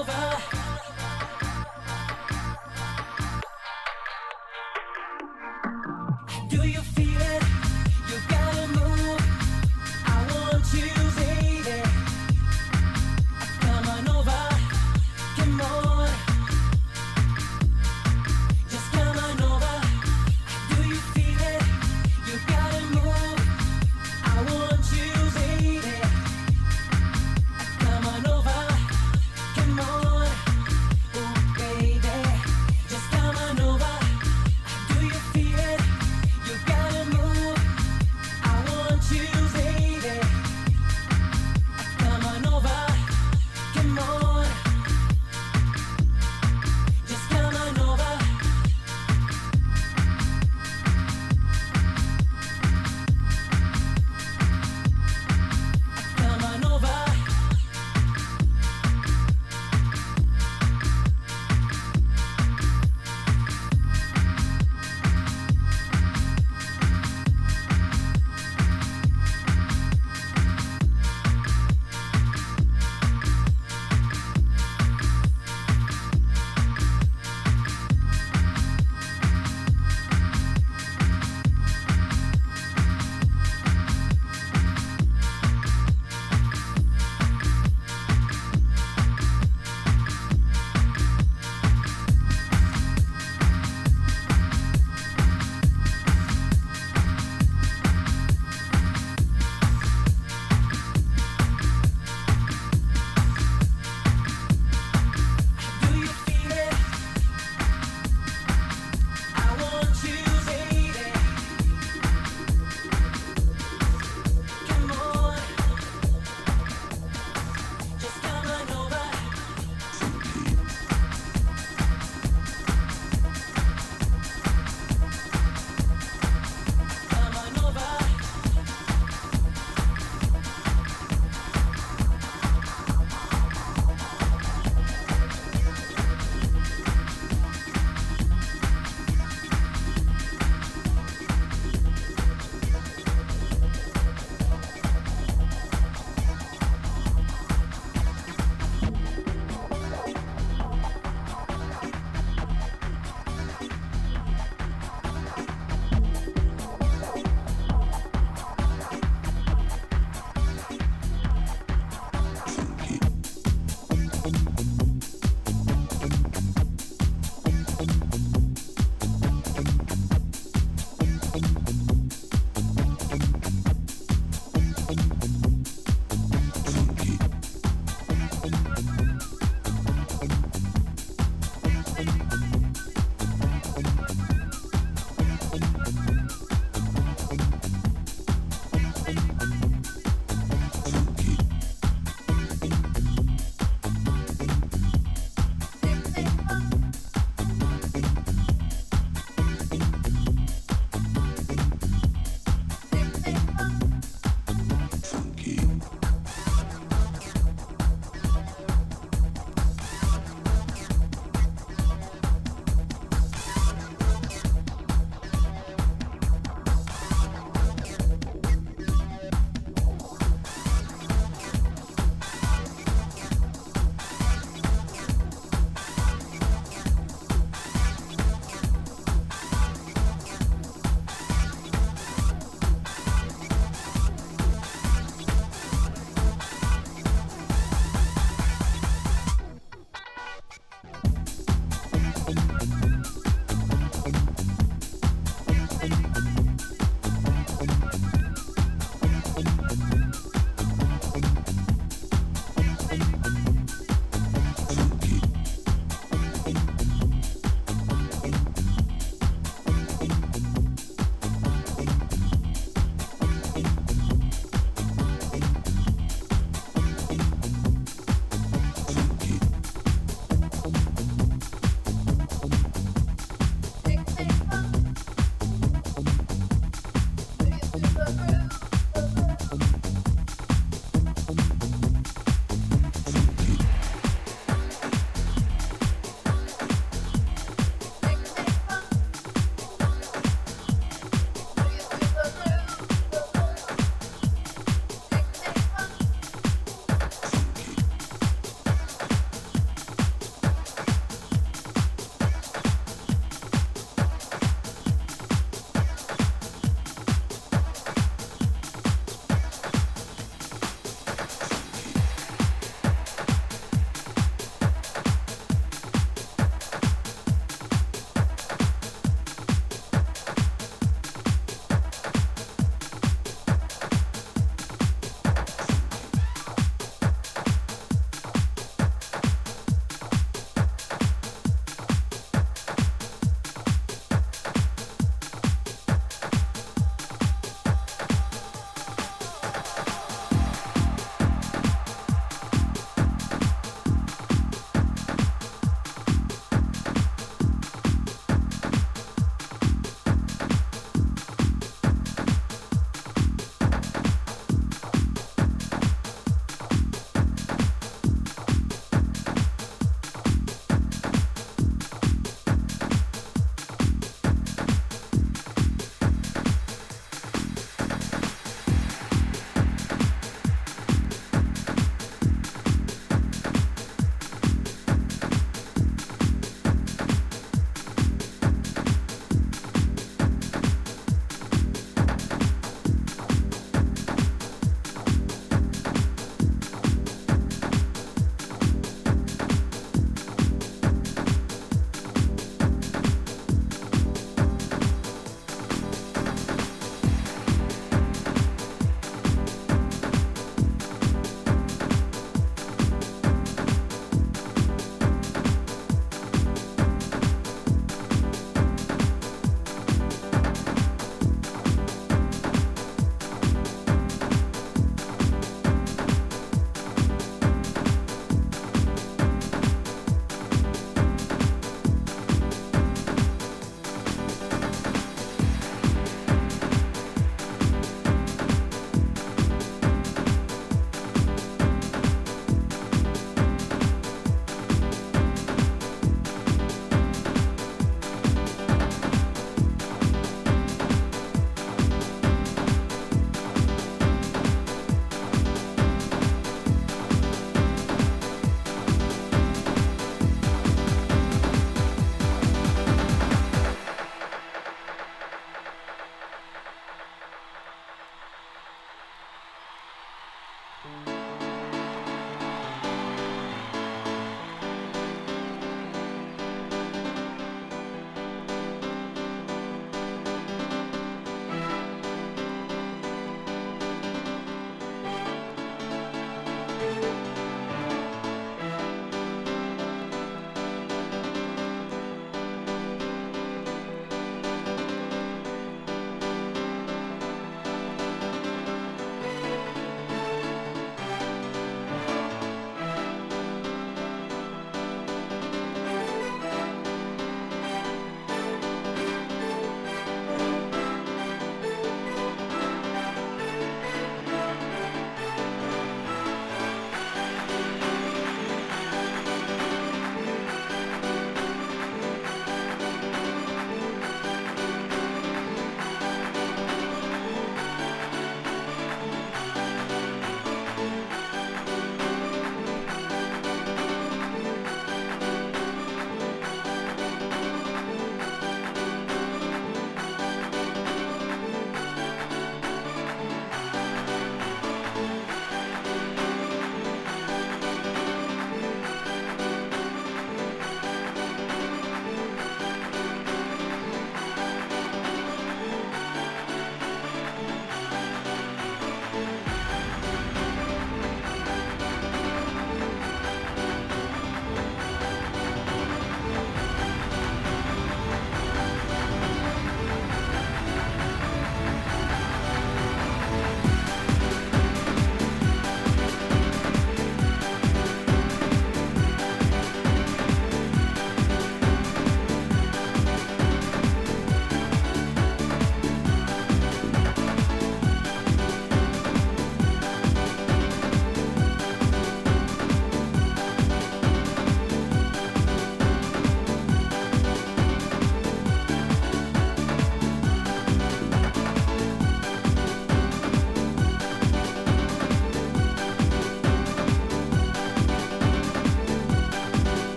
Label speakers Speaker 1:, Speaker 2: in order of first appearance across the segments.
Speaker 1: over.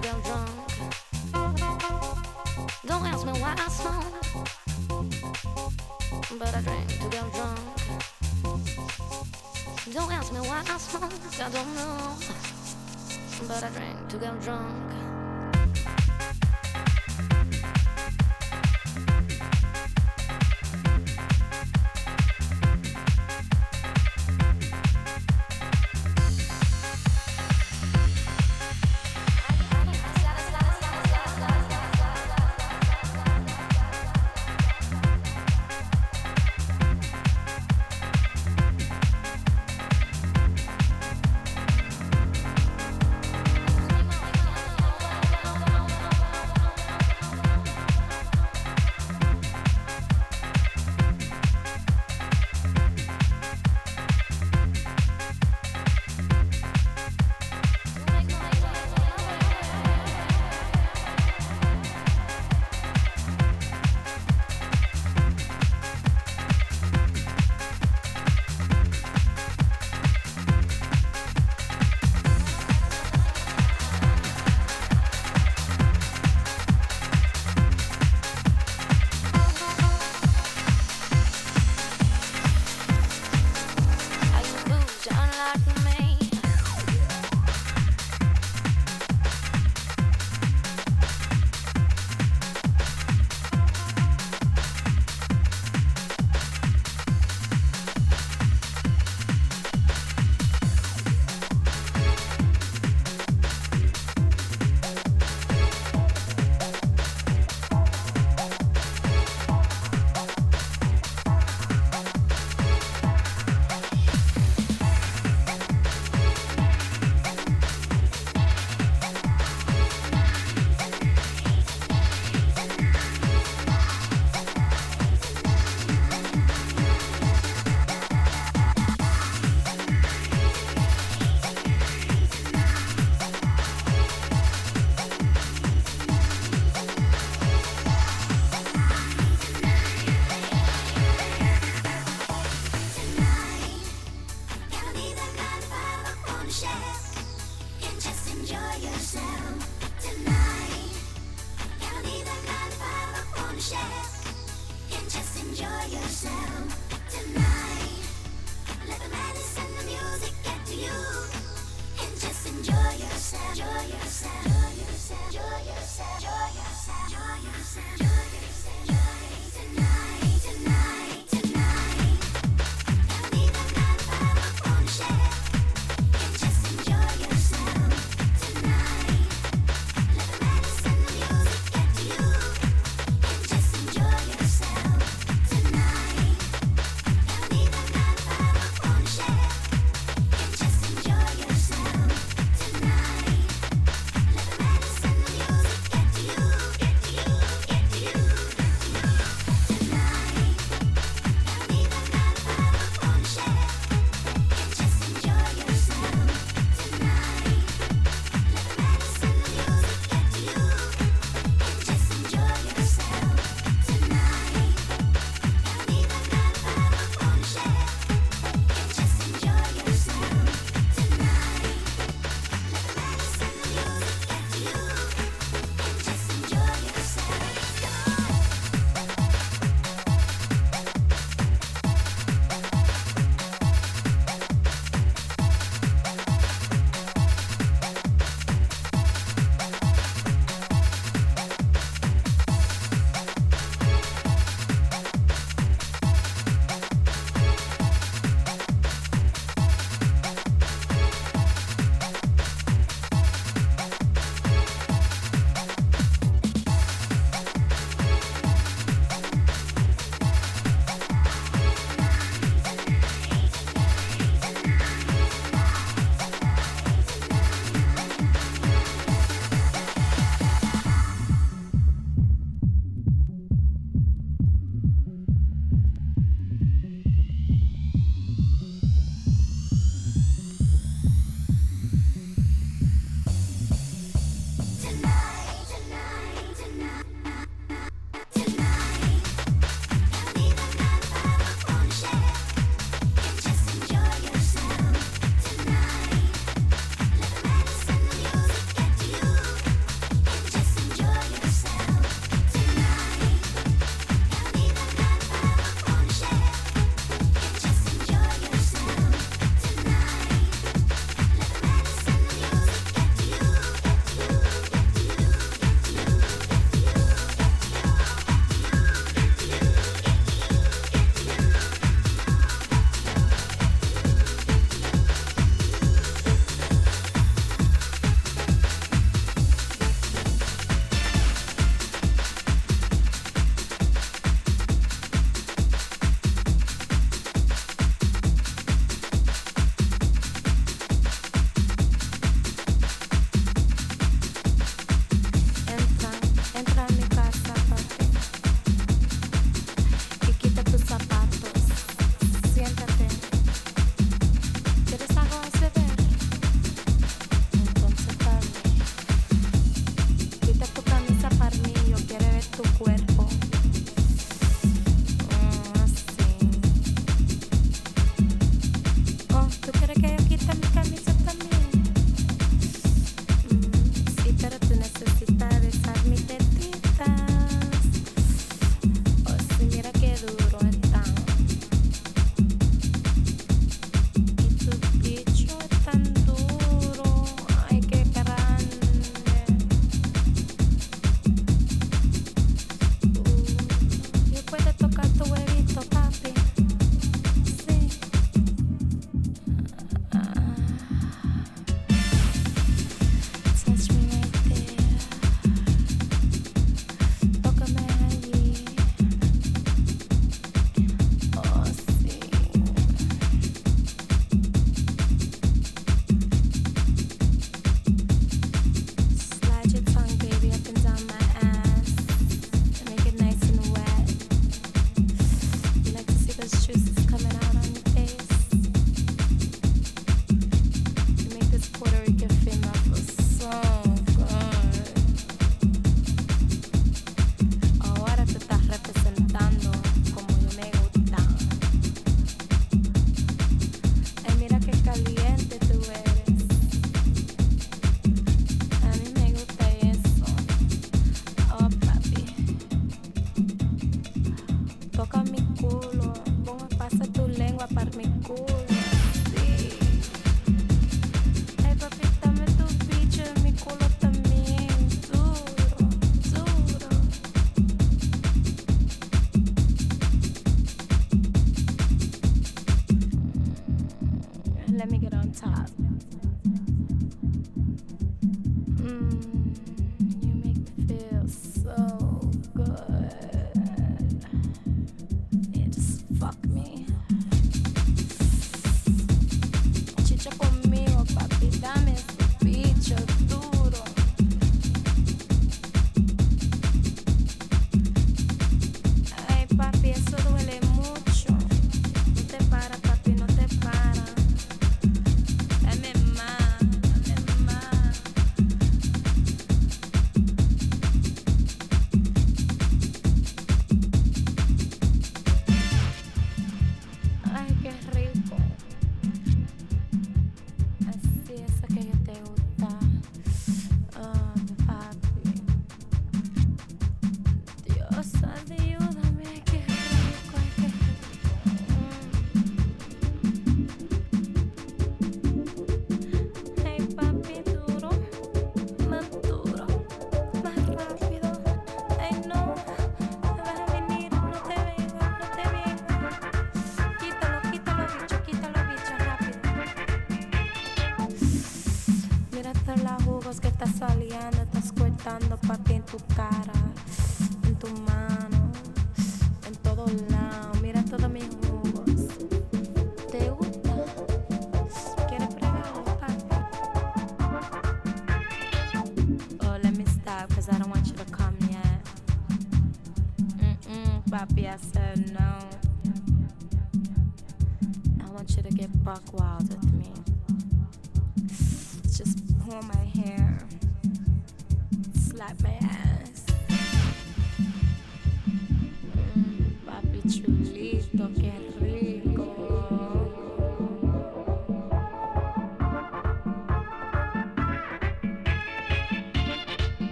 Speaker 2: drunk. Don't ask me why I smoke, but I drink to get drunk. Don't ask me why I smoke, I don't know, but I drink to get drunk.
Speaker 3: enjoy yourself, enjoy yourself, enjoy yourself, enjoy yourself, enjoy yourself. estás saliendo, estás cortando papi en tu cara.